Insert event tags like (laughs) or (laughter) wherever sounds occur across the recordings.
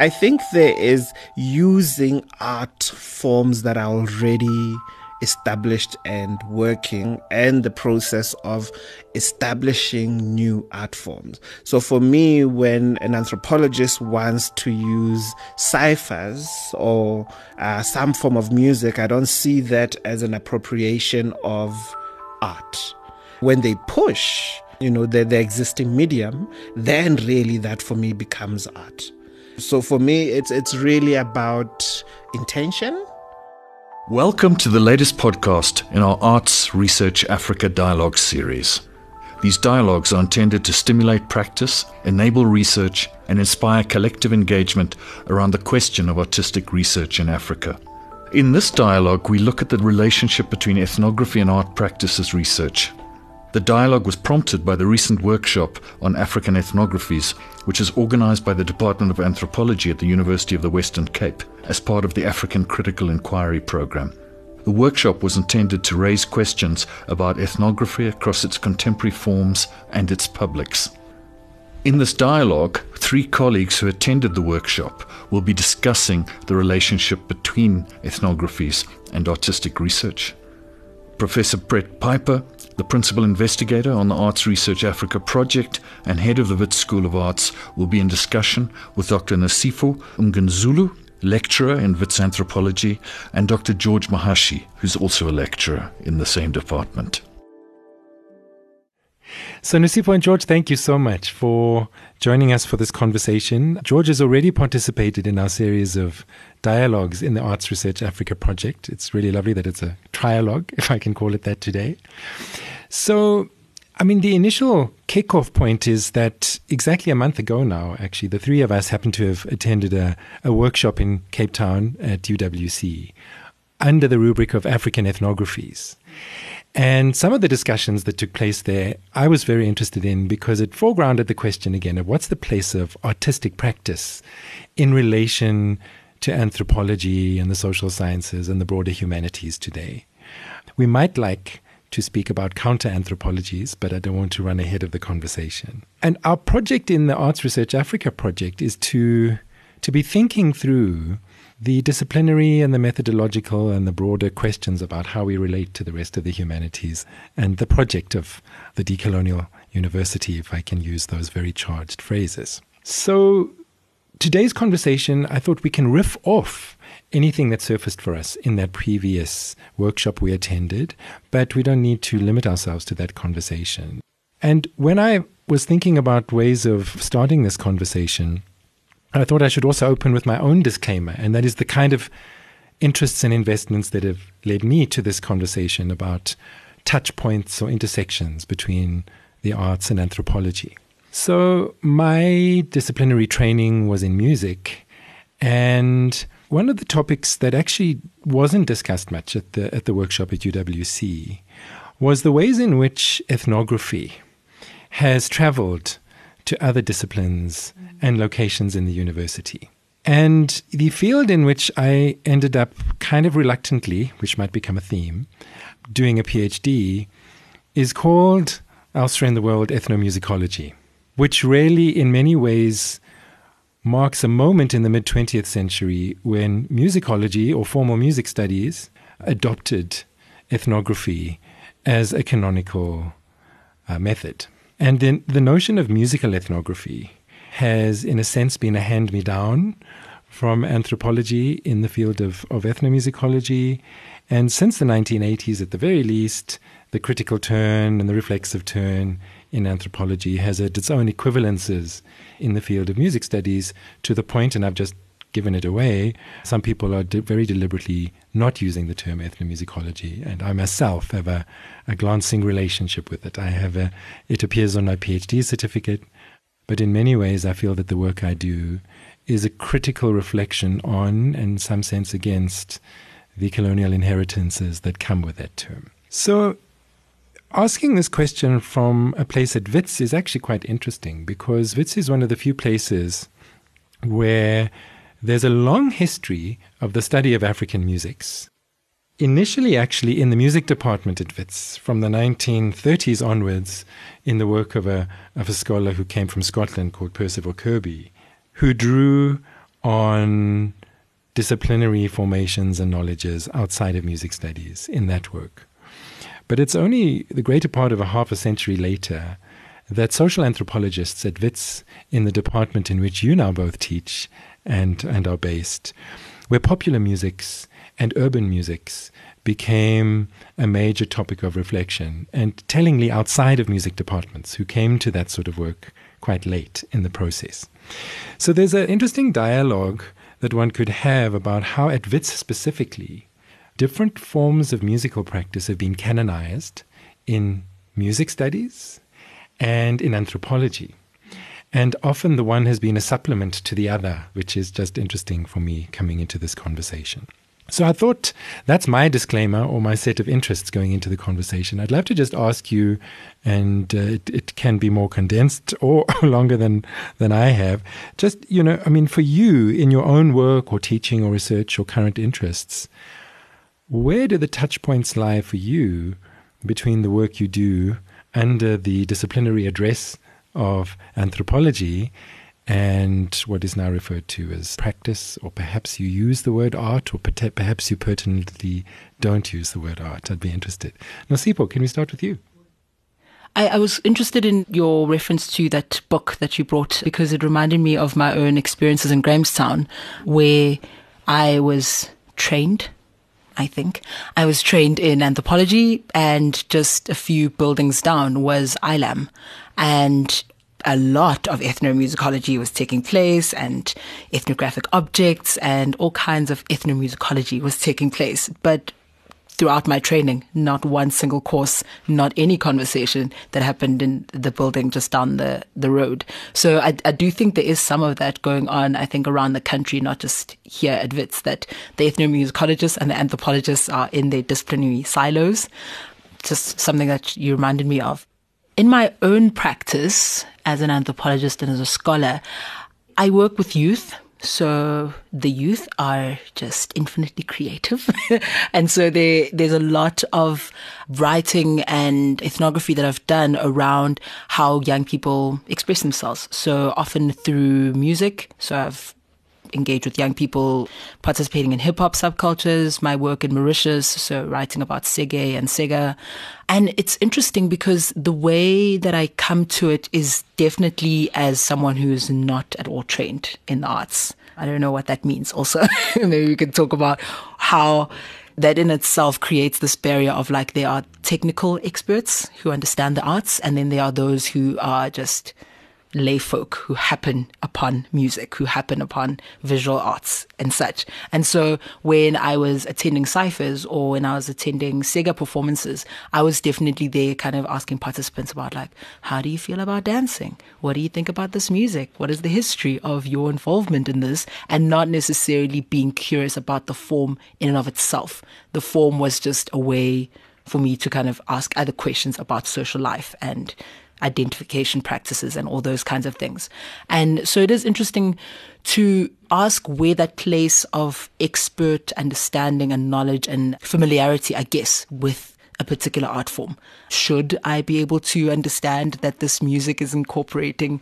I think there is using art forms that are already established and working and the process of establishing new art forms. So for me, when an anthropologist wants to use ciphers or uh, some form of music, I don't see that as an appropriation of art. When they push, you know, the, the existing medium, then really that for me becomes art. So for me, it's it's really about intention Welcome to the latest podcast in our Arts Research Africa Dialogue series. These dialogues are intended to stimulate practice, enable research, and inspire collective engagement around the question of artistic research in Africa. In this dialogue, we look at the relationship between ethnography and art practices research. The dialogue was prompted by the recent workshop on African ethnographies, which is organized by the Department of Anthropology at the University of the Western Cape as part of the African Critical Inquiry Program. The workshop was intended to raise questions about ethnography across its contemporary forms and its publics. In this dialogue, three colleagues who attended the workshop will be discussing the relationship between ethnographies and artistic research. Professor Brett Pyper the principal investigator on the Arts Research Africa project and head of the Wits School of Arts, will be in discussion with Dr. Nosipho Mngenzulu, lecturer in Wits anthropology, and Dr. George Mahashe, who's also a lecturer in the same department. So, Nosipho and George, thank you so much for joining us for this conversation. George has already participated in our series of dialogues in the Arts Research Africa project. It's really lovely that it's a trialogue, (laughs) if I can call it that today. So, I mean, the initial kickoff point is that exactly a month ago now, actually, the three of us happened to have attended a, a workshop in Cape Town at UWC under the rubric of African ethnographies. And some of the discussions that took place there, I was very interested in because it foregrounded the question again of what's the place of artistic practice in relation to anthropology and the social sciences and the broader humanities today. We might like to speak about counter anthropologies, but I don't want to run ahead of the conversation. And our project in the Arts Research Africa project is to, to be thinking through the disciplinary and the methodological and the broader questions about how we relate to the rest of the humanities and the project of the decolonial university, if I can use those very charged phrases. So, today's conversation, I thought we can riff off anything that surfaced for us in that previous workshop we attended, but we don't need to limit ourselves to that conversation. And when I was thinking about ways of starting this conversation, I thought I should also open with my own disclaimer, and that is the kind of interests and investments that have led me to this conversation about touch points or intersections between the arts and anthropology. So, my disciplinary training was in music, and one of the topics that actually wasn't discussed much at the at the workshop at UWC was the ways in which ethnography has traveled to other disciplines and locations in the university. And the field in which I ended up kind of reluctantly, which might become a theme, doing a PhD is called Elsewhere in the World Ethnomusicology, which really, in many ways, marks a moment in the mid 20th century when musicology or formal music studies adopted ethnography as a canonical uh, method. And then the notion of musical ethnography has, in a sense, been a hand me down from anthropology in the field of, of ethnomusicology. And since the 1980s, at the very least, the critical turn and the reflexive turn in anthropology has its own equivalences in the field of music studies to the point, and I've just given it away, some people are de- very deliberately not using the term ethnomusicology, and I myself have a, a glancing relationship with it. I have a, it appears on my PhD certificate, but in many ways, I feel that the work I do is a critical reflection on, and in some sense against, the colonial inheritances that come with that term. So, Asking this question from a place at WITS is actually quite interesting because WITS is one of the few places where there's a long history of the study of African musics. Initially, actually, in the music department at WITS, from the 1930s onwards, in the work of a, of a scholar who came from Scotland called Percival Kirby, who drew on disciplinary formations and knowledges outside of music studies in that work. But it's only the greater part of a half a century later that social anthropologists at WITS, in the department in which you now both teach and, and are based, where popular musics and urban musics became a major topic of reflection, and tellingly outside of music departments who came to that sort of work quite late in the process. So there's an interesting dialogue that one could have about how, at WITS specifically, different forms of musical practice have been canonized in music studies and in anthropology. And often the one has been a supplement to the other, which is just interesting for me coming into this conversation. So I thought that's my disclaimer or my set of interests going into the conversation. I'd love to just ask you, and uh, it, it, can be more condensed (laughs) or longer than than I have. Just you know, I mean, for you in your own work or teaching or research or current interests, where do the touch points lie for you between the work you do under the disciplinary address of anthropology? And what is now referred to as practice, or perhaps you use the word art, or perhaps you pertinently don't use the word art. I'd be interested. Nosipho, can we start with you? I, I, was interested in your reference to that book that you brought because it reminded me of my own experiences in Grahamstown, where I was trained. I think I was trained in anthropology, and just a few buildings down was ILAM, and a lot of ethnomusicology was taking place and ethnographic objects and all kinds of ethnomusicology was taking place. But throughout my training, not one single course, not any conversation that happened in the building just down the, the road. So I, I do think there is some of that going on, I think, around the country, not just here at WITS, that the ethnomusicologists and the anthropologists are in their disciplinary silos. Just something that you reminded me of. In my own practice as an anthropologist and as a scholar, I work with youth. So the youth are just infinitely creative. (laughs) and so there, there's a lot of writing and ethnography that I've done around how young people express themselves. So often through music. So I've engage with young people participating in hip hop subcultures, my work in Mauritius, so writing about Seggae and Sega. And it's interesting because the way that I come to it is definitely as someone who's not at all trained in the arts. I don't know what that means also. (laughs) Maybe we can talk about how that in itself creates this barrier of like there are technical experts who understand the arts and then there are those who are just lay folk who happen upon music, who happen upon visual arts and such. And so when I was attending ciphers or when I was attending Sega performances, I was definitely there kind of asking participants about like, how do you feel about dancing? What do you think about this music? What is the history of your involvement in this? And not necessarily being curious about the form in and of itself. The form was just a way for me to kind of ask other questions about social life and identification practices and all those kinds of things. And so it is interesting to ask where that place of expert understanding and knowledge and familiarity, I guess, with a particular art form. Should I be able to understand that this music is incorporating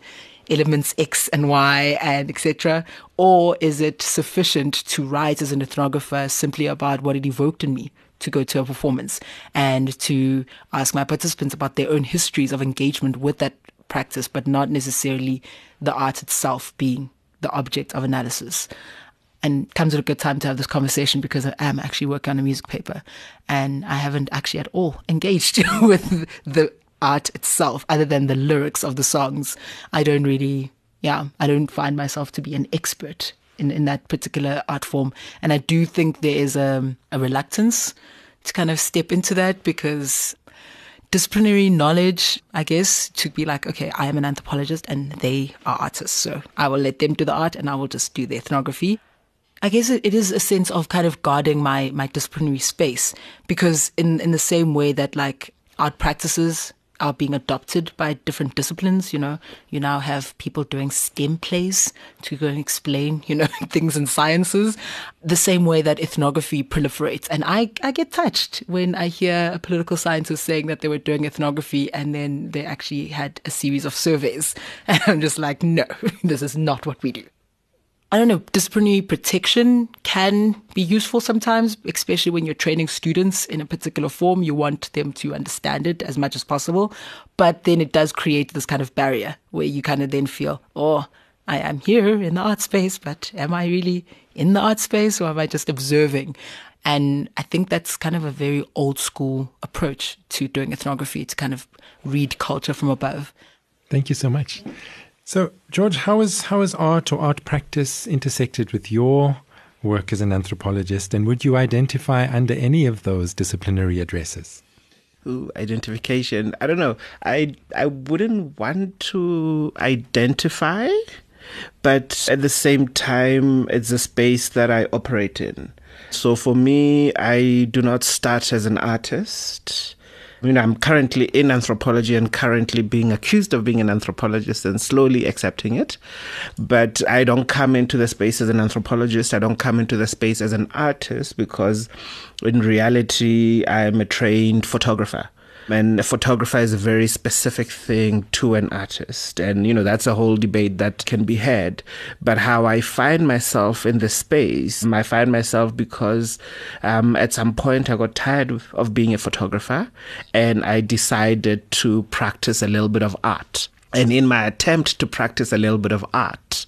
elements X and Y and etc. Or is it sufficient to write as an ethnographer simply about what it evoked in me? To go to a performance and to ask my participants about their own histories of engagement with that practice, but not necessarily the art itself being the object of analysis. And comes at a good time to have this conversation because I am actually working on a music paper and I haven't actually at all engaged (laughs) with the art itself other than the lyrics of the songs. I don't really, yeah, I don't find myself to be an expert in, in that particular art form. And I do think there is a, a reluctance to kind of step into that because disciplinary knowledge, I guess, to be like, okay, I am an anthropologist and they are artists. So I will let them do the art and I will just do the ethnography. I guess it, is a sense of kind of guarding my, my disciplinary space because in, in the same way that like art practices are being adopted by different disciplines. You know, you now have people doing STEM plays to go and explain, you know, (laughs) things in sciences, the same way that ethnography proliferates. And I, I get touched when I hear a political scientist saying that they were doing ethnography and then they actually had a series of surveys. (laughs) And I'm just like, no, (laughs) this is not what we do. I don't know, disciplinary protection can be useful sometimes, especially when you're training students in a particular form. You want them to understand it as much as possible. But then it does create this kind of barrier where you kind of then feel, oh, I am here in the art space, but am I really in the art space or am I just observing? And I think that's kind of a very old school approach to doing ethnography to kind of read culture from above. Thank you so much. So, George, how is how is art or art practice intersected with your work as an anthropologist, and would you identify under any of those disciplinary addresses? Ooh, identification. I don't know. I I wouldn't want to identify, but at the same time, it's a space that I operate in. So for me, I do not start as an artist. I'm currently in anthropology and currently being accused of being an anthropologist and slowly accepting it. But I don't come into the space as an anthropologist. I don't come into the space as an artist because in reality, I'm a trained photographer. And a photographer is a very specific thing to an artist. And, you know, that's a whole debate that can be had. But how I find myself in this space, I find myself because um, at some point I got tired of being a photographer and I decided to practice a little bit of art. And in my attempt to practice a little bit of art,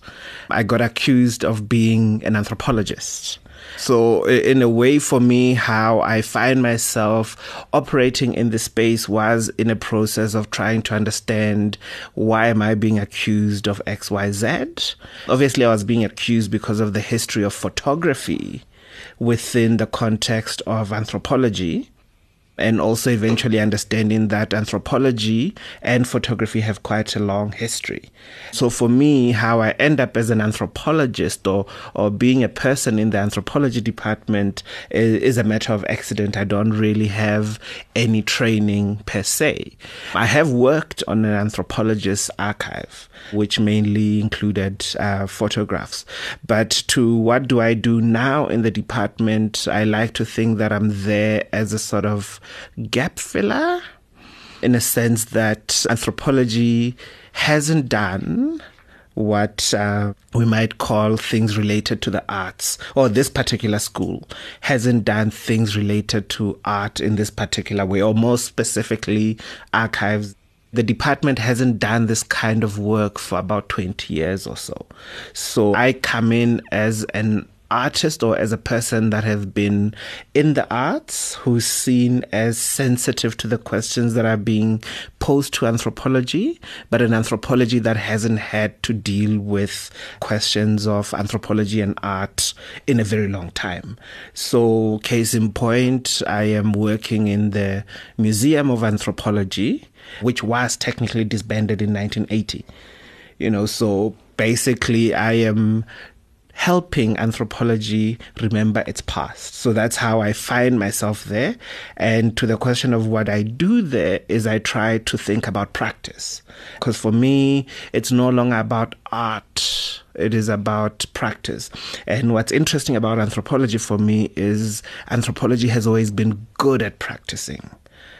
I got accused of being an anthropologist. So, in a way, for me, how I find myself operating in this space was in a process of trying to understand why am I being accused of X, Y, Z. Obviously, I was being accused because of the history of photography within the context of anthropology and also eventually understanding that anthropology and photography have quite a long history. So for me, how I end up as an anthropologist or, or being a person in the anthropology department is, is a matter of accident. I don't really have any training per se. I have worked on an anthropologist's archive, which mainly included uh, photographs. But to what do I do now in the department? I like to think that I'm there as a sort of gap filler in a sense that anthropology hasn't done what uh, we might call things related to the arts, or this particular school hasn't done things related to art in this particular way, or more specifically, archives. The department hasn't done this kind of work for about 20 years or so. So I come in as an artist or as a person that has been in the arts who's seen as sensitive to the questions that are being posed to anthropology, but an anthropology that hasn't had to deal with questions of anthropology and art in a very long time. So, case in point, I am working in the Museum of Anthropology, which was technically disbanded in 1980. You know, so basically I am helping anthropology remember its past. So that's how I find myself there. And to the question of what I do there is I try to think about practice. Because for me, it's no longer about art. It is about practice. And what's interesting about anthropology for me is anthropology has always been good at practicing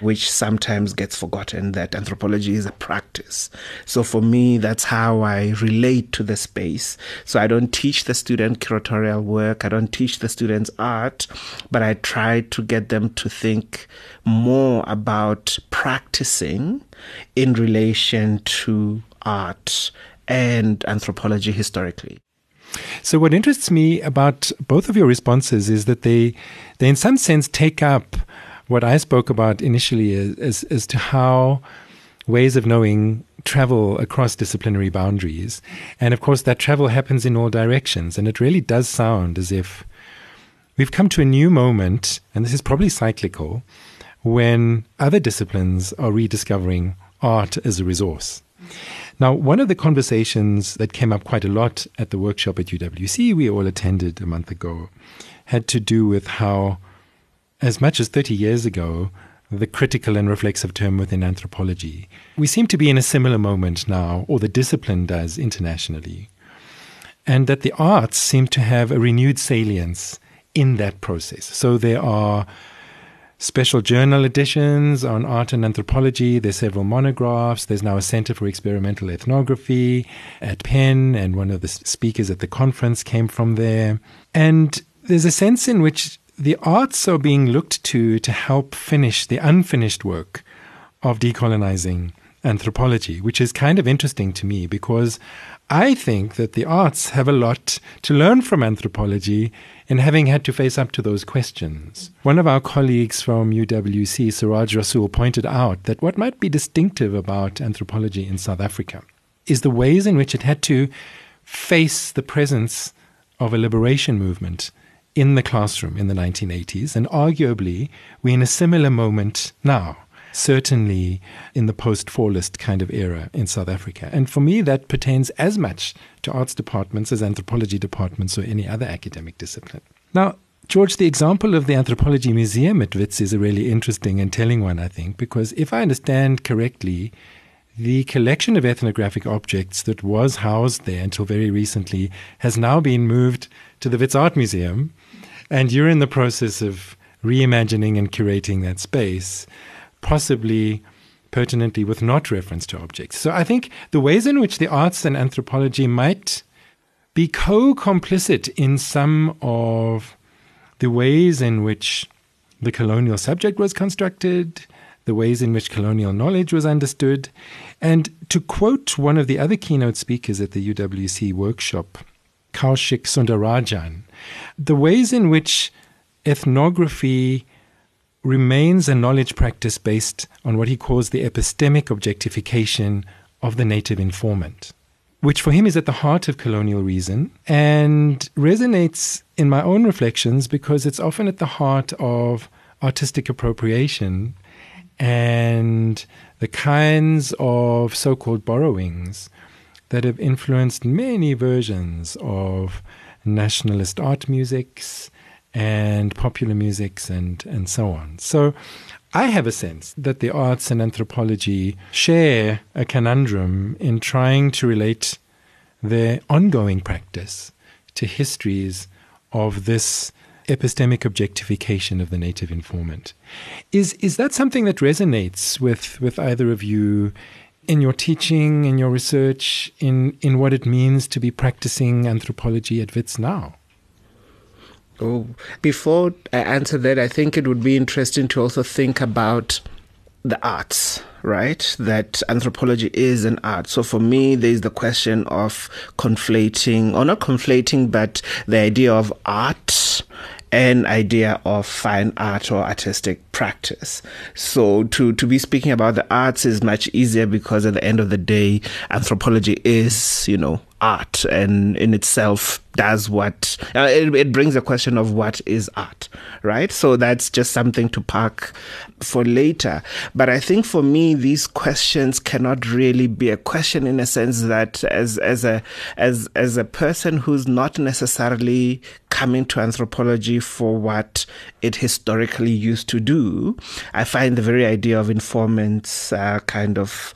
which sometimes gets forgotten that anthropology is a practice. So for me, that's how I relate to the space. So I don't teach the student curatorial work, I don't teach the students art, but I try to get them to think more about practicing in relation to art and anthropology historically. So what interests me about both of your responses is that they they in some sense take up what I spoke about initially is, is, as to how ways of knowing travel across disciplinary boundaries. And of course, that travel happens in all directions. And it really does sound as if we've come to a new moment, and this is probably cyclical, when other disciplines are rediscovering art as a resource. Now, one of the conversations that came up quite a lot at the workshop at UWC we all attended a month ago had to do with how as much as 30 years ago, the critical and reflexive term within anthropology. We seem to be in a similar moment now, or the discipline does internationally, and that the arts seem to have a renewed salience in that process. So there are special journal editions on art and anthropology. There's several monographs. There's now a Center for Experimental Ethnography at Penn, and one of the speakers at the conference came from there. And there's a sense in which the arts are being looked to to help finish the unfinished work of decolonizing anthropology, which is kind of interesting to me because I think that the arts have a lot to learn from anthropology in having had to face up to those questions. One of our colleagues from UWC, Ciraj Rassool, pointed out that what might be distinctive about anthropology in South Africa is the ways in which it had to face the presence of a liberation movement in the classroom in the 1980s, and arguably we're in a similar moment now certainly in the post Fallist kind of era in South Africa. And for me, that pertains as much to arts departments as anthropology departments or any other academic discipline. Now, George, the example of the Anthropology Museum at Wits is a really interesting and telling one, I think, because if I understand correctly, the collection of ethnographic objects that was housed there until very recently has now been moved to the Wits Art Museum, and you're in the process of reimagining and curating that space possibly pertinently with not reference to objects. So I think the ways in which the arts and anthropology might be co complicit in some of the ways in which the colonial subject was constructed, the ways in which colonial knowledge was understood. And to quote one of the other keynote speakers at the UWC workshop, Kaushik Sunder Rajan, the ways in which ethnography remains a knowledge practice based on what he calls the epistemic objectification of the native informant, which for him is at the heart of colonial reason and resonates in my own reflections because it's often at the heart of artistic appropriation and the kinds of so called borrowings that have influenced many versions of nationalist art musics and popular musics and, and so on. So I have a sense that the arts and anthropology share a conundrum in trying to relate their ongoing practice to histories of this epistemic objectification of the native informant. Is is that something that resonates with, with either of you in your teaching, in your research, in, in what it means to be practicing anthropology at WITS now? Oh, before I answer that, I think it would be interesting to also think about the arts, right? That anthropology is an art. So for me, there's the question of conflating, or not conflating, but the idea of art an idea of fine art or artistic practice. So to, to be speaking about the arts is much easier because at the end of the day, anthropology is, you know, art and in itself does what uh, it, it brings a question of what is art right? So that's just something to park for later. But i think for me these questions cannot really be a question in a sense that as as a as as a person who's not necessarily coming to anthropology for what it historically used to do i find the very idea of informants uh, kind of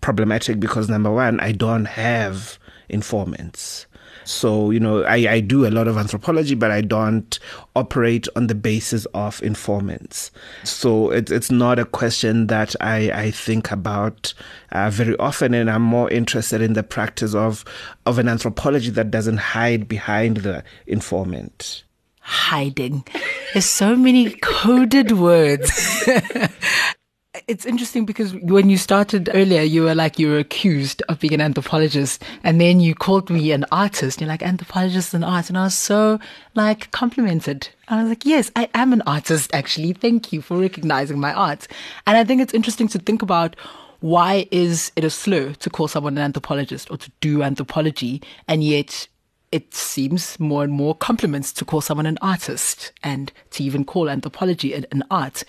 problematic because number one i don't have informants. So, you know, I, I do a lot of anthropology, but I don't operate on the basis of informants. So it, it's not a question that I, I think about uh, very often. And I'm more interested in the practice of, of an anthropology that doesn't hide behind the informant hiding. There's so many coded words. (laughs) it's interesting because when you started earlier, you were like you were accused of being an anthropologist, and then you called me an artist. You're like anthropologist and art, and I was so like complimented. And I was like, yes, I am an artist. Actually, thank you for recognizing my art. And I think it's interesting to think about why is it a slur to call someone an anthropologist or to do anthropology, and yet it seems more and more compliments to call someone an artist and to even call anthropology an, an art.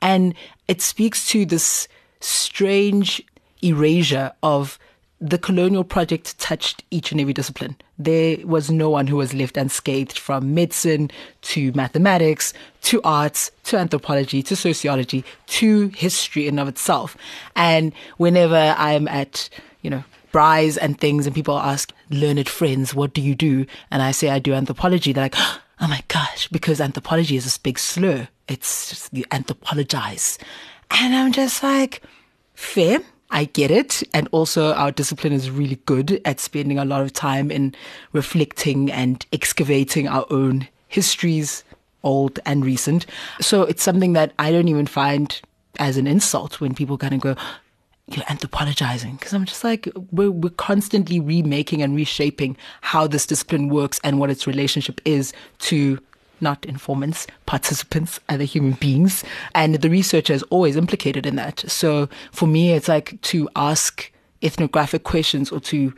And it speaks to this strange erasure of the colonial project touched each and every discipline. There was no one who was left unscathed from medicine to mathematics to arts to anthropology to sociology to history in of itself. And whenever I'm at, you know, braais and things and people ask learned friends, what do you do? And I say I do anthropology. They're like, oh my gosh, because anthropology is this big slur. It's just you anthropologize. And I'm just like, fair. I get it. And also our discipline is really good at spending a lot of time in reflecting and excavating our own histories, old and recent. So it's something that I don't even find as an insult when people kind of go, you're anthropologizing because I'm just like we're we're constantly remaking and reshaping how this discipline works and what its relationship is to not informants, participants, other human beings, and the researcher is always implicated in that. So for me, it's like to ask ethnographic questions or to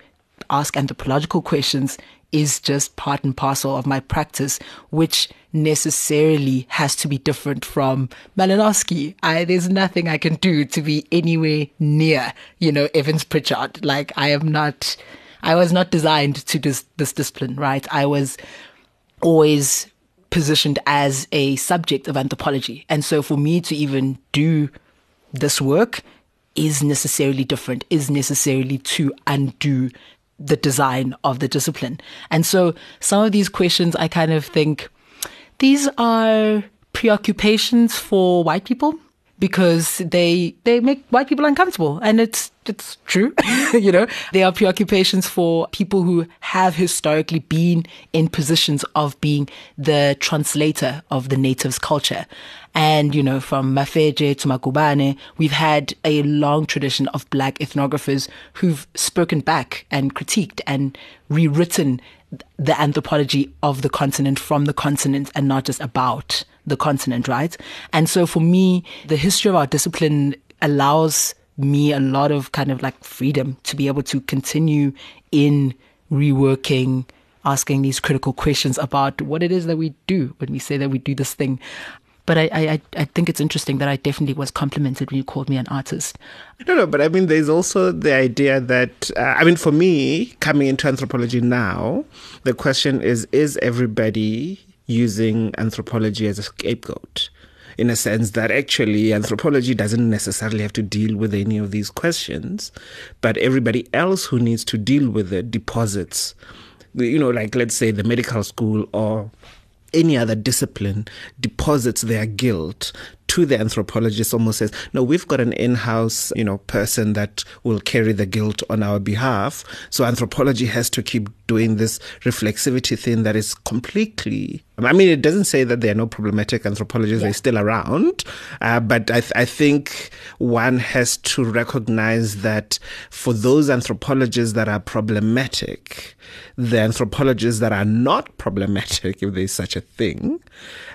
ask anthropological questions is just part and parcel of my practice, which necessarily has to be different from Malinowski. I, there's nothing I can do to be anywhere near, you know, Evans Pritchard. Like I am not, I was not designed to this, this discipline, right? I was always positioned as a subject of anthropology. And so for me to even do this work is necessarily different, is necessarily to undo the design of the discipline. And so some of these questions I kind of think these are preoccupations for white people because they they make white people uncomfortable. And it's it's true (laughs) you know. They are preoccupations for people who have historically been in positions of being the translator of the natives culture. And you know from Mafeje to Magubane we've had a long tradition of black ethnographers who've spoken back and critiqued and rewritten the anthropology of the continent from the continent and not just about the continent, right? And so for me, the history of our discipline allows me a lot of kind of like freedom to be able to continue in reworking, asking these critical questions about what it is that we do when we say that we do this thing. But I, I, I think it's interesting that I definitely was complimented when you called me an artist. I don't know, but I mean, there's also the idea that, uh, I mean, for me, coming into anthropology now, the question is is everybody using anthropology as a scapegoat? in a sense that actually anthropology doesn't necessarily have to deal with any of these questions, but everybody else who needs to deal with it deposits, you know, like let's say the medical school or any other discipline deposits their guilt to the anthropologist almost says, no, we've got an in-house, you know, person that will carry the guilt on our behalf. So anthropology has to keep doing this reflexivity thing that is completely, I mean, it doesn't say that there are no problematic anthropologists, yeah. they're still around. Uh, but I, th- I think one has to recognize that for those anthropologists that are problematic, the anthropologists that are not problematic, if there's such a thing,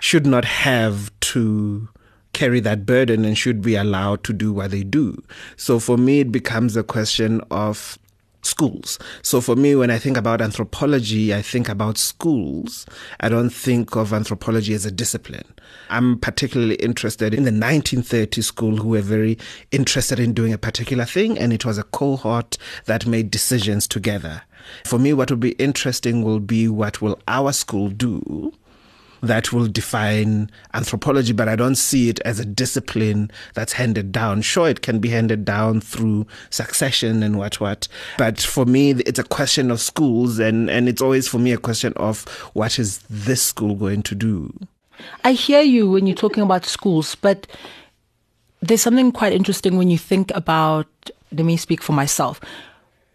should not have to carry that burden and should be allowed to do what they do. So for me, it becomes a question of schools. So for me, when I think about anthropology, I think about schools. I don't think of anthropology as a discipline. I'm particularly interested in the 1930 school who were very interested in doing a particular thing, and it was a cohort that made decisions together. For me, what will be interesting will be what will our school do that will define anthropology, but I don't see it as a discipline that's handed down. Sure, it can be handed down through succession and what what, but for me, it's a question of schools, and and it's always for me a question of what is this school going to do. I hear you when you're talking about schools, but there's something quite interesting when you think about. Let me speak for myself.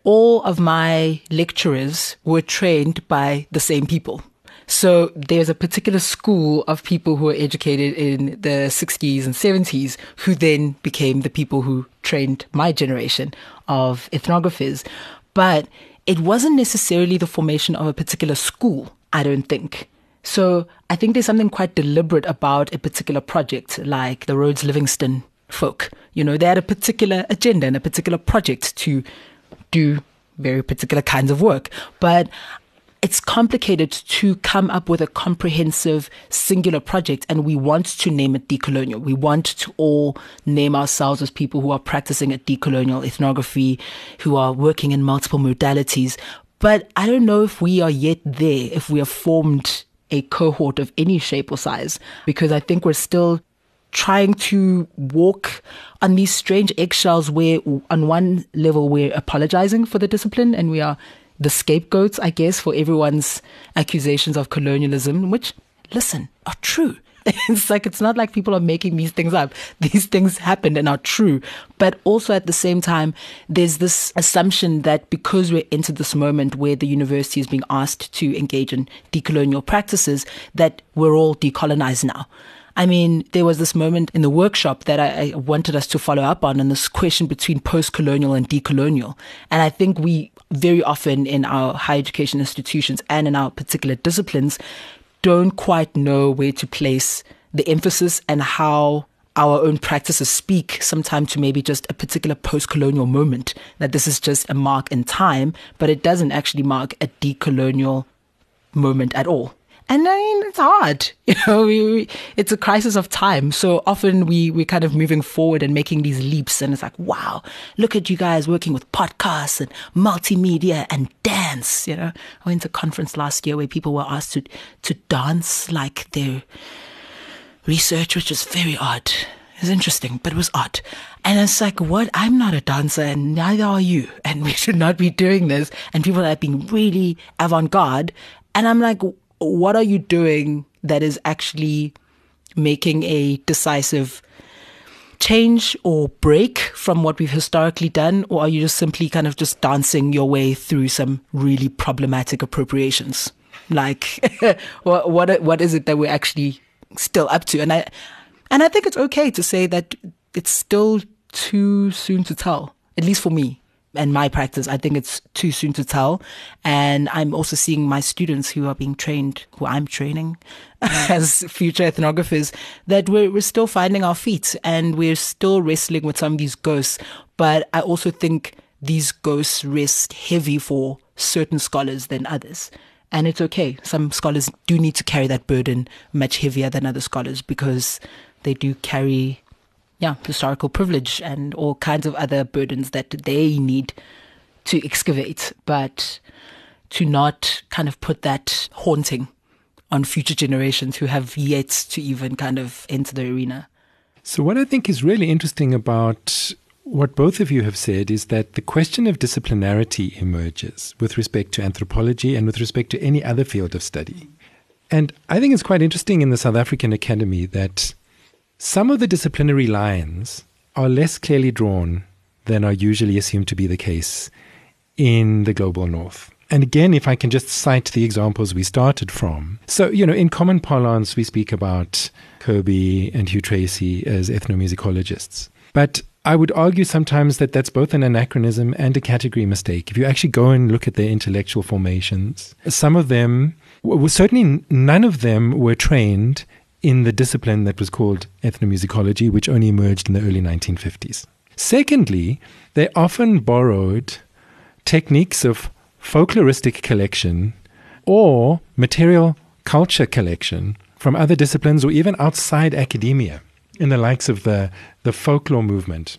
All of my lecturers were trained by the same people. So there's a particular school of people who were educated in the 60s and 70s who then became the people who trained my generation of ethnographers. But it wasn't necessarily the formation of a particular school, I don't think. So I think there's something quite deliberate about a particular project, like the Rhodes Livingstone folk. You know, they had a particular agenda and a particular project to do very particular kinds of work. But it's complicated to come up with a comprehensive singular project and we want to name it decolonial. We want to all name ourselves as people who are practicing a decolonial ethnography, who are working in multiple modalities. But I don't know if we are yet there, if we have formed a cohort of any shape or size, because I think we're still trying to walk on these strange eggshells where on one level we're apologizing for the discipline and we are the scapegoats, I guess, for everyone's accusations of colonialism, which, listen, are true. (laughs) It's like it's not like people are making these things up. These things happened and are true. But also at the same time, there's this assumption that because we're into this moment where the university is being asked to engage in decolonial practices, that we're all decolonized now. I mean, there was this moment in the workshop that I, I wanted us to follow up on, and this question between post colonial and decolonial. And I think we very often in our higher education institutions and in our particular disciplines don't quite know where to place the emphasis and how our own practices speak sometimes to maybe just a particular post colonial moment, that this is just a mark in time, but it doesn't actually mark a decolonial moment at all. And I mean, it's hard. (laughs) You know, we, we, it's a crisis of time. So often we, we're kind of moving forward and making these leaps. And it's like, wow, look at you guys working with podcasts and multimedia and dance. You know, I went to a conference last year where people were asked to, to dance like their research, which was very odd. It was interesting, but it was odd. And it's like, what? I'm not a dancer and neither are you. And (laughs) we should not be doing this. And people are being really avant garde. And I'm like, what are you doing that is actually making a decisive change or break from what we've historically done, or are you just simply kind of just dancing your way through some really problematic appropriations? Like, (laughs) what what what is it that we're actually still up to? And I and I think it's okay to say that it's still too soon to tell, at least for me and my practice, I think it's too soon to tell. And I'm also seeing my students who are being trained, who I'm training (laughs) as future ethnographers, that we're, we're still finding our feet and we're still wrestling with some of these ghosts. But I also think these ghosts rest heavy for certain scholars than others. And it's okay. Some scholars do need to carry that burden much heavier than other scholars because they do carry yeah, historical privilege and all kinds of other burdens that they need to excavate, but to not kind of put that haunting on future generations who have yet to even kind of enter the arena. So, what I think is really interesting about what both of you have said is that the question of disciplinarity emerges with respect to anthropology and with respect to any other field of study. And I think it's quite interesting in the South African Academy that some of the disciplinary lines are less clearly drawn than are usually assumed to be the case in the global north. And again, if I can just cite the examples we started from. So, you know, in common parlance, we speak about Kirby and Hugh Tracey as ethnomusicologists. But I would argue sometimes that that's both an anachronism and a category mistake. If you actually go and look at their intellectual formations, some of them, well, certainly none of them were trained in the discipline that was called ethnomusicology, which only emerged in the early 1950s. Secondly, they often borrowed techniques of folkloristic collection or material culture collection from other disciplines or even outside academia in the likes of the, the folklore movement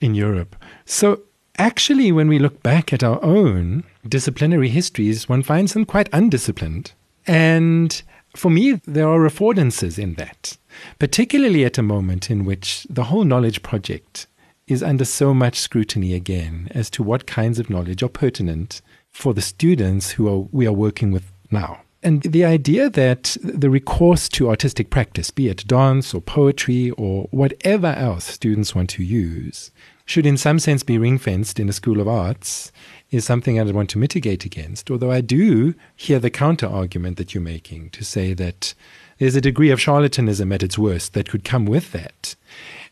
in Europe. So, actually, when we look back at our own disciplinary histories, one finds them quite undisciplined. And for me, there are affordances in that, particularly at a moment in which the whole knowledge project is under so much scrutiny again as to what kinds of knowledge are pertinent for the students who are, we are working with now. And the idea that the recourse to artistic practice, be it dance or poetry or whatever else students want to use, should in some sense be ring fenced in a school of arts is something I'd want to mitigate against. Although I do hear the counter argument that you're making to say that there's a degree of charlatanism at its worst that could come with that.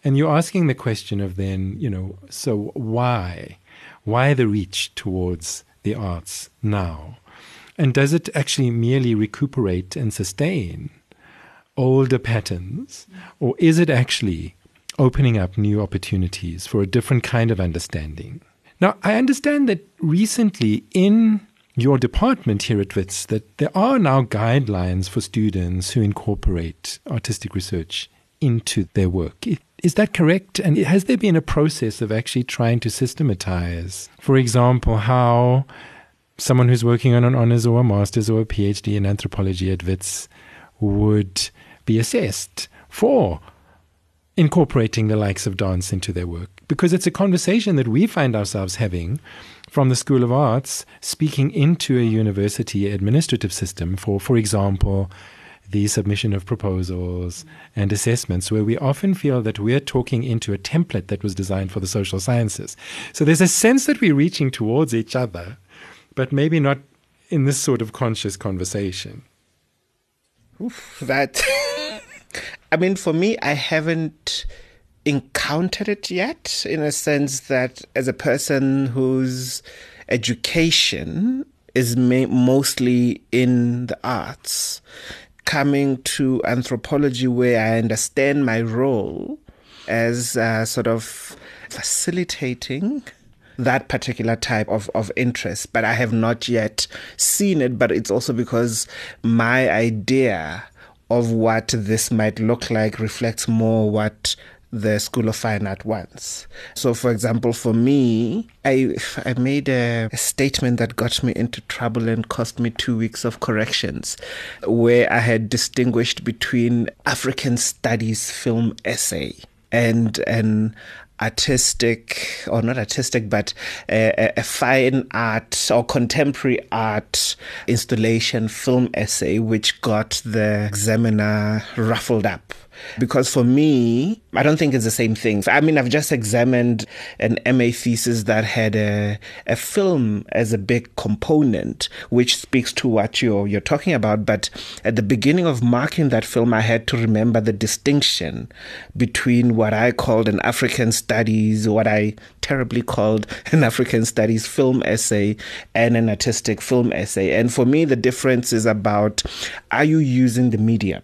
And you're asking the question of then, you know, so why? Why the reach towards the arts now? And does it actually merely recuperate and sustain older patterns? Or is it actually opening up new opportunities for a different kind of understanding? Now, I understand that recently in your department here at WITS that there are now guidelines for students who incorporate artistic research into their work. Is that correct? And has there been a process of actually trying to systematize, for example, how someone who's working on an honors or a master's or a PhD in anthropology at WITS would be assessed for incorporating the likes of dance into their work? because it's a conversation that we find ourselves having from the School of Arts speaking into a university administrative system for, for example, the submission of proposals and assessments, where we often feel that we're talking into a template that was designed for the social sciences. So there's a sense that we're reaching towards each other, but maybe not in this sort of conscious conversation. Oof, that, (laughs) I mean, for me, I haven't encountered it yet in a sense that as a person whose education is ma- mostly in the arts, coming to anthropology where I understand my role as uh, sort of facilitating that particular type of, of interest, but I have not yet seen it. But it's also because my idea of what this might look like reflects more what the School of Fine Art wants. So, for example, for me, I I made a, a, statement that got me into trouble and cost me two weeks of corrections, where I had distinguished between African Studies film essay and an artistic or not artistic but a, a, fine art or contemporary art installation film essay which got the examiner ruffled up because for me, I don't think it's the same thing. I mean, I've just examined an MA thesis that had a, a film as a big component, which speaks to what you're, you're talking about. But at the beginning of marking that film, I had to remember the distinction between what I called an African studies, what I terribly called (laughs) an African studies film essay, and an artistic film essay. And for me, the difference is about are you using the medium?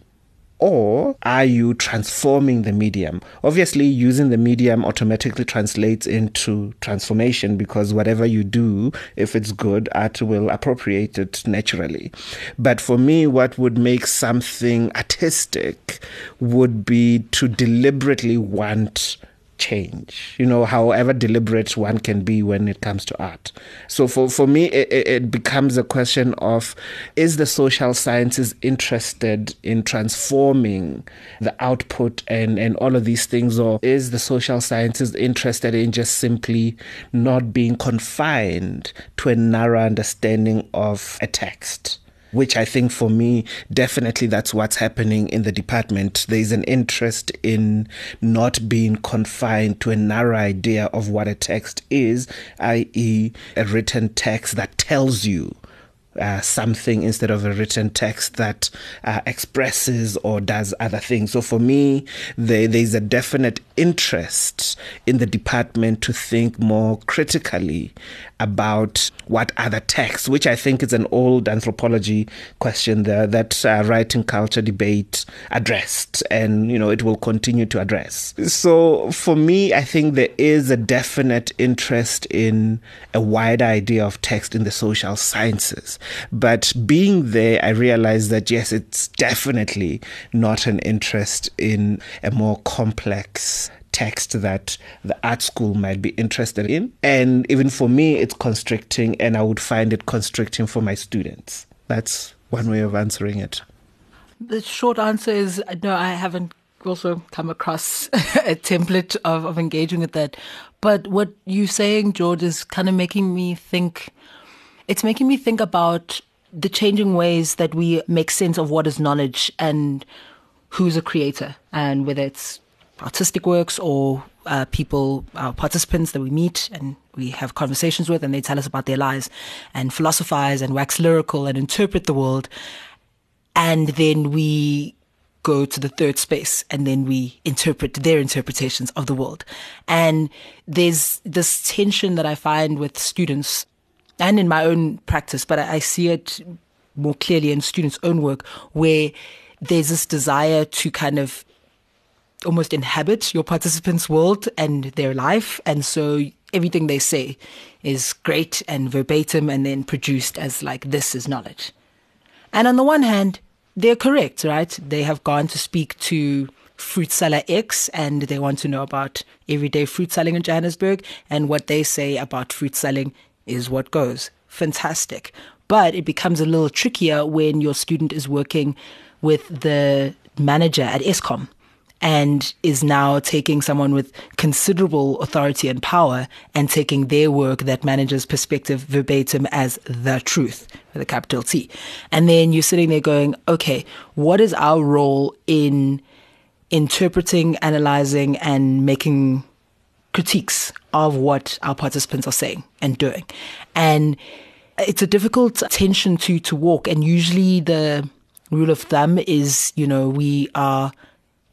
Or are you transforming the medium? Obviously, using the medium automatically translates into transformation because whatever you do, if it's good, art will appropriate it naturally. But for me, what would make something artistic would be to deliberately want change, you know, however deliberate one can be when it comes to art. So for, for me, it, it becomes a question of is the social sciences interested in transforming the output and, and all of these things, or is the social sciences interested in just simply not being confined to a narrow understanding of a text? Which I think for me, definitely that's what's happening in the department. There's an interest in not being confined to a narrow idea of what a text is, i.e., a written text that tells you uh, something instead of a written text that uh, expresses or does other things. So for me, there, there's a definite interest in the department to think more critically about what are the texts, which I think is an old anthropology question there that uh, writing culture debate addressed, and you know it will continue to address. So for me, I think there is a definite interest in a wider idea of text in the social sciences. But being there, I realized that yes, it's definitely not an interest in a more complex text that the art school might be interested in. And even for me, it's constricting, and I would find it constricting for my students. That's one way of answering it. The short answer is no, I haven't also come across (laughs) a template of, of engaging with that. But what you're saying, George, is kind of making me think it's making me think about the changing ways that we make sense of what is knowledge and who's a creator and whether it's artistic works or uh, people, our participants that we meet and we have conversations with and they tell us about their lives and philosophize and wax lyrical and interpret the world. And then we go to the third space and then we interpret their interpretations of the world. And there's this tension that I find with students and in my own practice, but I, I see it more clearly in students' own work where there's this desire to kind of almost inhabit your participants' world and their life. And so everything they say is great and verbatim and then produced as like, this is knowledge. And on the one hand, they're correct, right? They have gone to speak to fruit seller X and they want to know about everyday fruit selling in Johannesburg. And what they say about fruit selling is what goes. Fantastic. But it becomes a little trickier when your student is working with the manager at Eskom and is now taking someone with considerable authority and power and taking their work that manages perspective verbatim as the truth with a capital T. And then you're sitting there going, okay, what is our role in interpreting, analyzing, and making critiques of what our participants are saying and doing? And it's a difficult tension to to walk and usually the rule of thumb is you know we are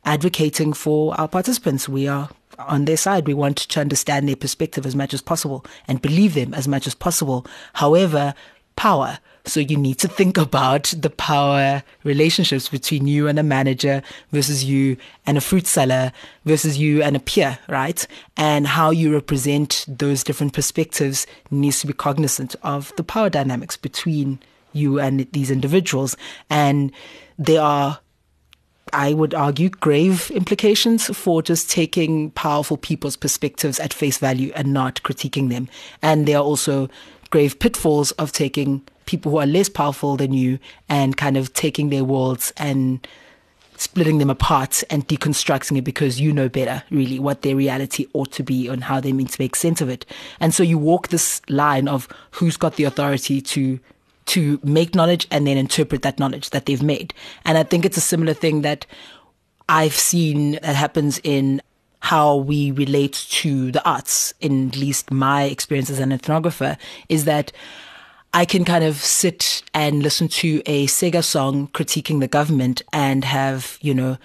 advocating for our participants we are on their side we want to understand their perspective as much as possible and believe them as much as possible however power so you need to think (laughs) about the power relationships between you and a manager versus you and a fruit seller versus you and a peer, right? And how you represent those different perspectives needs to be cognizant of the power dynamics between you and these individuals. And there are I would argue, grave implications for just taking powerful people's perspectives at face value and not critiquing them. And there are also grave pitfalls of taking people who are less powerful than you and kind of taking their worlds and splitting them apart and deconstructing it because you know better really what their reality ought to be and how they mean to make sense of it. And so you walk this line of who's got the authority to to make knowledge and then interpret that knowledge that they've made. And I think it's a similar thing that I've seen that happens in how we relate to the arts, in at least my experience as an ethnographer, is that I can kind of sit and listen to a Seggae song critiquing the government and have, you know,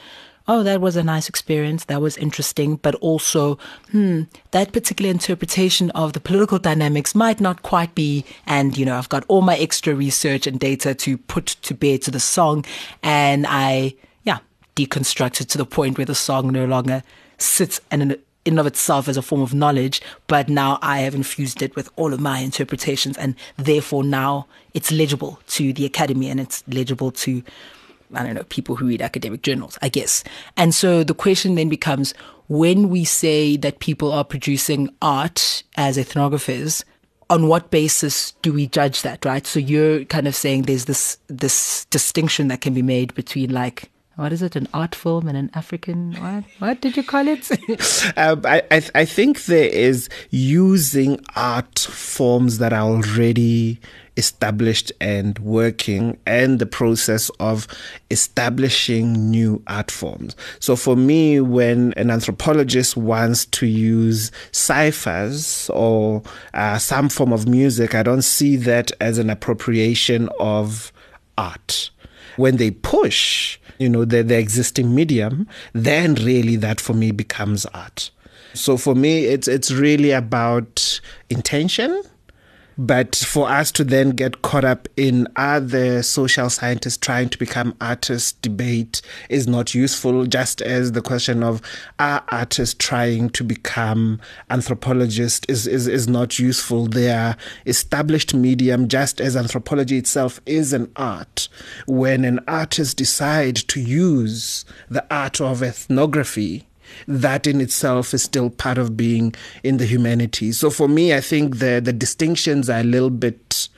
oh, that was a nice experience. That was interesting. But also, hmm, that particular interpretation of the political dynamics might not quite be. And, you know, I've got all my extra research and data to put to bear to the song. And I, yeah, deconstruct it to the point where the song no longer sits and in of itself as a form of knowledge, but now I have infused it with all of my interpretations, and therefore now it's legible to the academy and it's legible to, I don't know, people who read academic journals, I guess. And so the question then becomes when we say that people are producing art as ethnographers, on what basis do we judge that, right? So you're kind of saying there's this this distinction that can be made between like what is it? An art film and an African what? What did you call it? (laughs) um, I, I I think there is using art forms that are already established and working and the process of establishing new art forms. So for me, when an anthropologist wants to use ciphers or uh, some form of music, I don't see that as an appropriation of art. When they push you know, the, the existing medium, then really that for me becomes art. So for me, it's it's really about intention but for us to then get caught up in other social scientists trying to become artists debate is not useful, just as the question of are artists trying to become anthropologists is, is, is not useful. They are established medium, just as anthropology itself is an art. When an artist decide to use the art of ethnography that in itself is still part of being in the humanities. So for me, I think the the distinctions are a little bit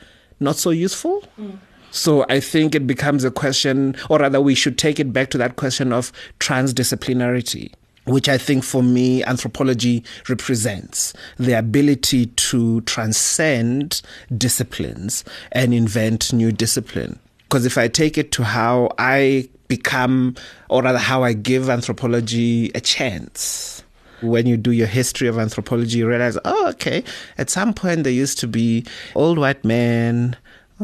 not so useful. Mm. So I think it becomes a question, or rather, we should take it back to that question of transdisciplinarity which I think for me anthropology represents the ability to transcend disciplines and invent new discipline. Because if I take it to how I become, or rather, how I give anthropology a chance. When you do your history of anthropology, you realize, oh, okay, at some point there used to be old white men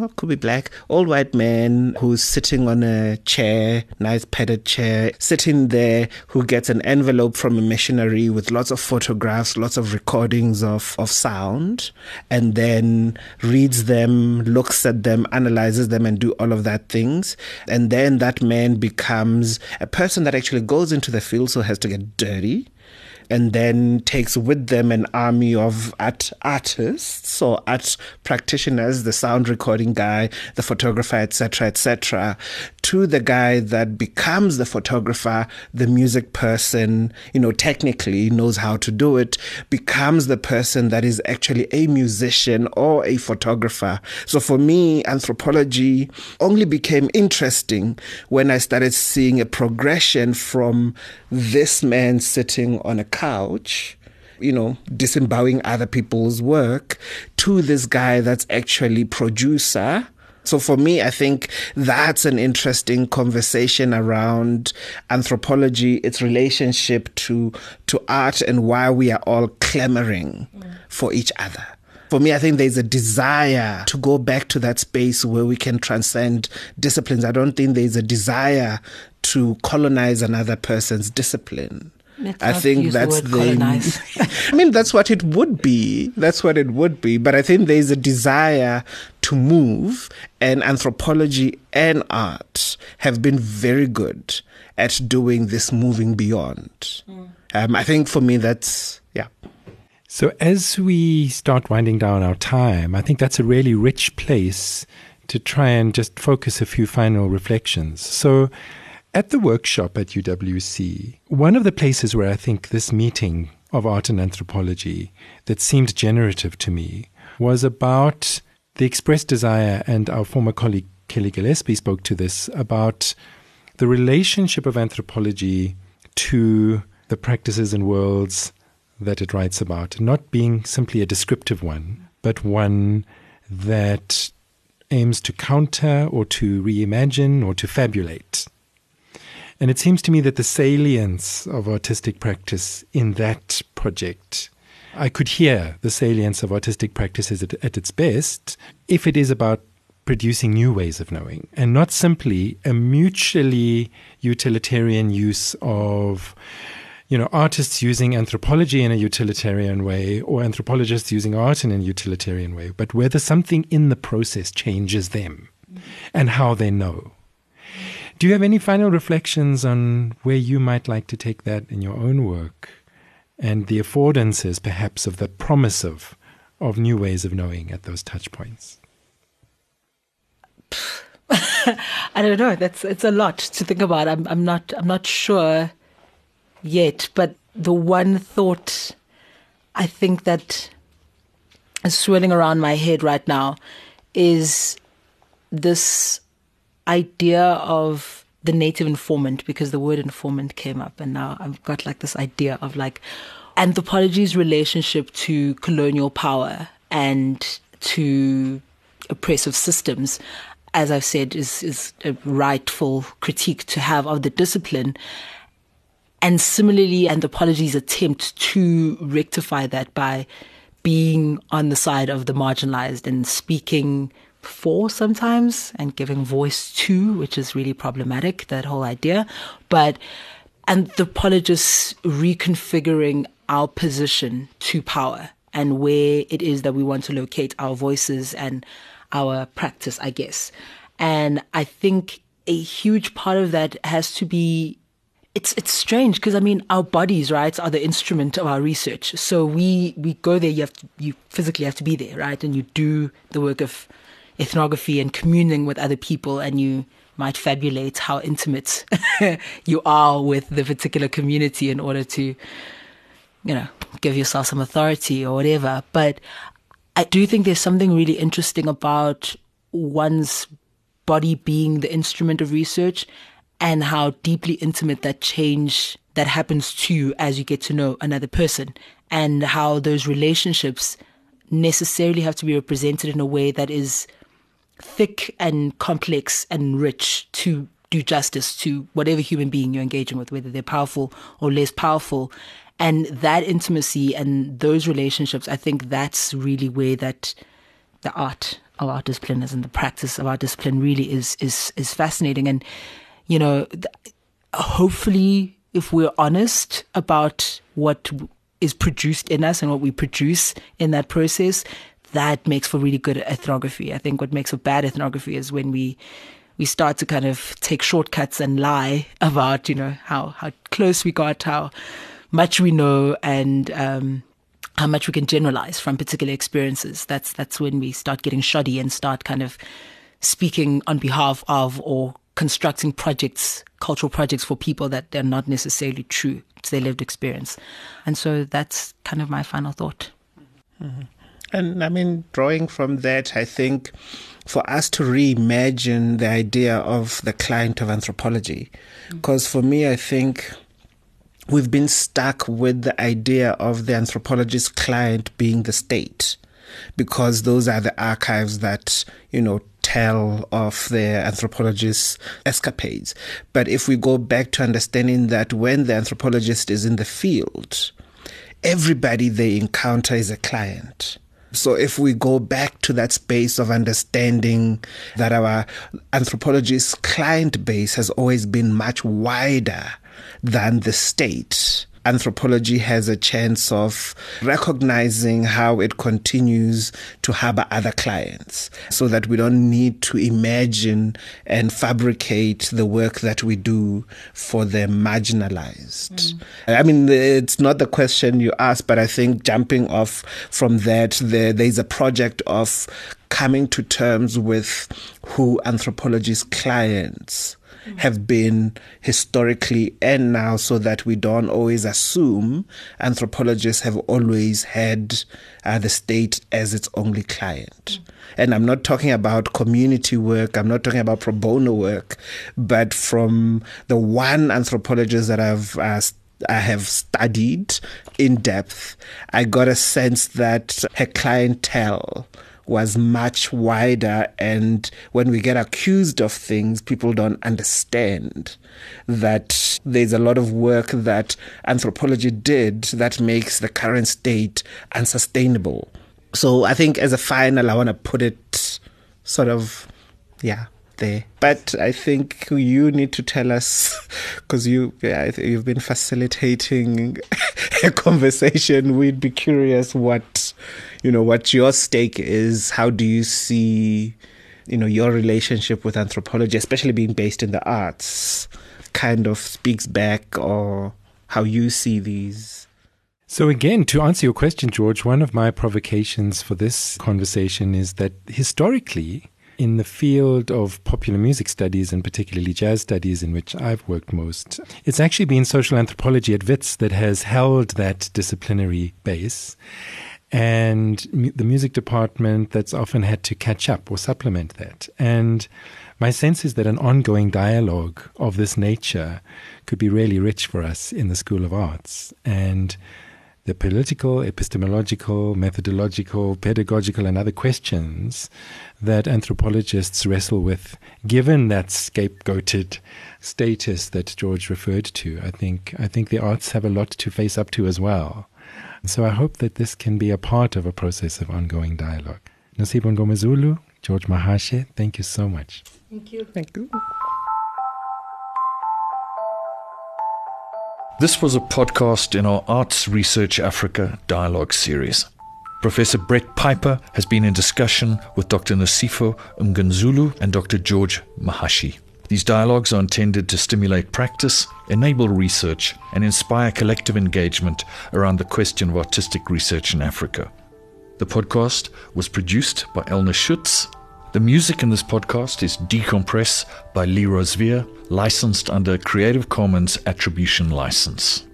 oh, could be black, old white man who's sitting on a chair, nice padded chair, sitting there, who gets an envelope from a missionary with lots of photographs, lots of recordings of, of sound, and then reads them, looks at them, analyzes them, and do all of that things. And then that man becomes a person that actually goes into the field, so has to get dirty and then takes with them an army of art artists or art practitioners, the sound recording guy, the photographer, etc., etc., to the guy that becomes the photographer, the music person, you know, technically knows how to do it, becomes the person that is actually a musician or a photographer. So for me, anthropology only became interesting when I started seeing a progression from this man sitting on a couch you know, disemboweling other people's work to this guy that's actually producer. So for me, I think that's an interesting conversation around anthropology, its relationship to to art and why we are all clamoring mm. for each other. For me, I think there's a desire to go back to that space where we can transcend disciplines. I don't think there's a desire to colonize another person's discipline. Let's I think that's the, the (laughs) I mean that's what it would be. That's what it would be. But I think there's a desire to move and anthropology and art have been very good at doing this moving beyond. Mm. Um, I think for me that's yeah. So as we start winding down our time, I think that's a really rich place to try and just focus a few final reflections. So at the workshop at UWC, one of the places where I think this meeting of art and anthropology that seemed generative to me was about the expressed desire, and our former colleague Kelly Gillespie spoke to this about the relationship of anthropology to the practices and worlds that it writes about, not being simply a descriptive one, but one that aims to counter or to reimagine or to fabulate. And it seems to me that the salience of artistic practice in that project, I could hear the salience of artistic practice at, at its best if it is about producing new ways of knowing and not simply a mutually utilitarian use of you know artists using anthropology in a utilitarian way or anthropologists using art in a utilitarian way but whether something in the process changes them and how they know do you have any final reflections on where you might like to take that in your own work and the affordances, perhaps, of the promise of, of new ways of knowing at those touch points? (laughs) I don't know. That's it's a lot to think about. I'm I'm not I'm not sure yet, but the one thought I think that is swirling around my head right now is this idea of the native informant because the word informant came up and now I've got like this idea of like anthropology's relationship to colonial power and to oppressive systems as I've said is is a rightful critique to have of the discipline. And similarly anthropology's attempt to rectify that by being on the side of the marginalized and speaking for sometimes and giving voice to, which is really problematic, that whole idea. But anthropologists reconfiguring our position to power and where it is that we want to locate our voices and our practice, I guess. And I think a huge part of that has to be it's it's strange because I mean our bodies right are the instrument of our research. So we we go there. You have to, you physically have to be there, right? And you do the work of ethnography and communing with other people and you might fabulate how intimate (laughs) you are with the particular community in order to you know give yourself some authority or whatever. But i do think there's something really interesting about one's body being the instrument of research and how deeply intimate that change that happens to you as you get to know another person and how those relationships necessarily have to be represented in a way that is thick and complex and rich to do justice to whatever human being you're engaging with, whether they're powerful or less powerful. And that intimacy and those relationships, I think that's really where that the art of our discipline is and the practice of our discipline really is is is fascinating. And you know, hopefully, if we're honest about what is produced in us and what we produce in that process, that makes for really good ethnography. I think what makes for bad ethnography is when we we start to kind of take shortcuts and lie (laughs) about, you know, how, how close we got, how much we know and um, how much we can generalize from particular experiences. That's that's when we start getting shoddy and start kind of speaking on behalf of or constructing projects, cultural projects for people that they're not necessarily true to their lived experience. And so that's kind of my final thought. Mm-hmm. And I mean, drawing from that, I think for us to reimagine the idea of the client of anthropology, because mm. for me, I think we've been stuck with the idea of the anthropologist client being the state because those are the archives that, you know, tell of the anthropologist's escapades. But if we go back to understanding that when the anthropologist is in the field, everybody they encounter is a client. So if we go back to that space of understanding that our anthropologist's client base has always been much wider than the state, anthropology has a chance of recognizing how it continues to harbor other clients so that we don't need to imagine and fabricate the work that we do for the marginalized. Mm. I mean, it's not the question you asked, but I think jumping off from that, there, there's a project of coming to terms with who anthropology's clients have been historically and now so that we don't always assume anthropologists have always had uh, the state as its only client. And I'm not talking about community work, I'm not talking about pro bono work, but from the one anthropologist that I've uh, I have studied in depth, I got a sense that her clientele was much wider. And when we get accused of things, people don't understand that there's a lot of work that anthropology did that makes the current state unsustainable. So I think as a final, I want to put it sort of, yeah, there. But I think you need to tell us (laughs) because you yeah, you've been facilitating (laughs) a conversation. We'd be curious what you know what your stake is. How do you see you know your relationship with anthropology, especially being based in the arts, kind of speaks back or how you see these. So, again, to answer your question, George, one of my provocations for this conversation is that historically, in the field of popular music studies and particularly jazz studies, in which I've worked most, it's actually been social anthropology at WITS that has held that disciplinary base. And the music department that's often had to catch up or supplement that. And my sense is that an ongoing dialogue of this nature could be really rich for us in the School of Arts. And the political, epistemological, methodological, pedagogical, and other questions that anthropologists wrestle with, given that scapegoated status that George referred to. I think I think the arts have a lot to face up to as well. So I hope that this can be a part of a process of ongoing dialogue. Nosipho Ngomezulu, George Mahashe, thank you so much. Thank you. Thank you. This was a podcast in our Arts Research Africa dialogue series. Professor Brett Pyper has been in discussion with Dr. Nosipho Mngomezulu and Dr. George Mahashe. These dialogues are intended to stimulate practice, enable research, and inspire collective engagement around the question of artistic research in Africa. The podcast was produced by Elna Schutz the music in this podcast is Decompress by Lee Rosevere, licensed under a Creative Commons Attribution License.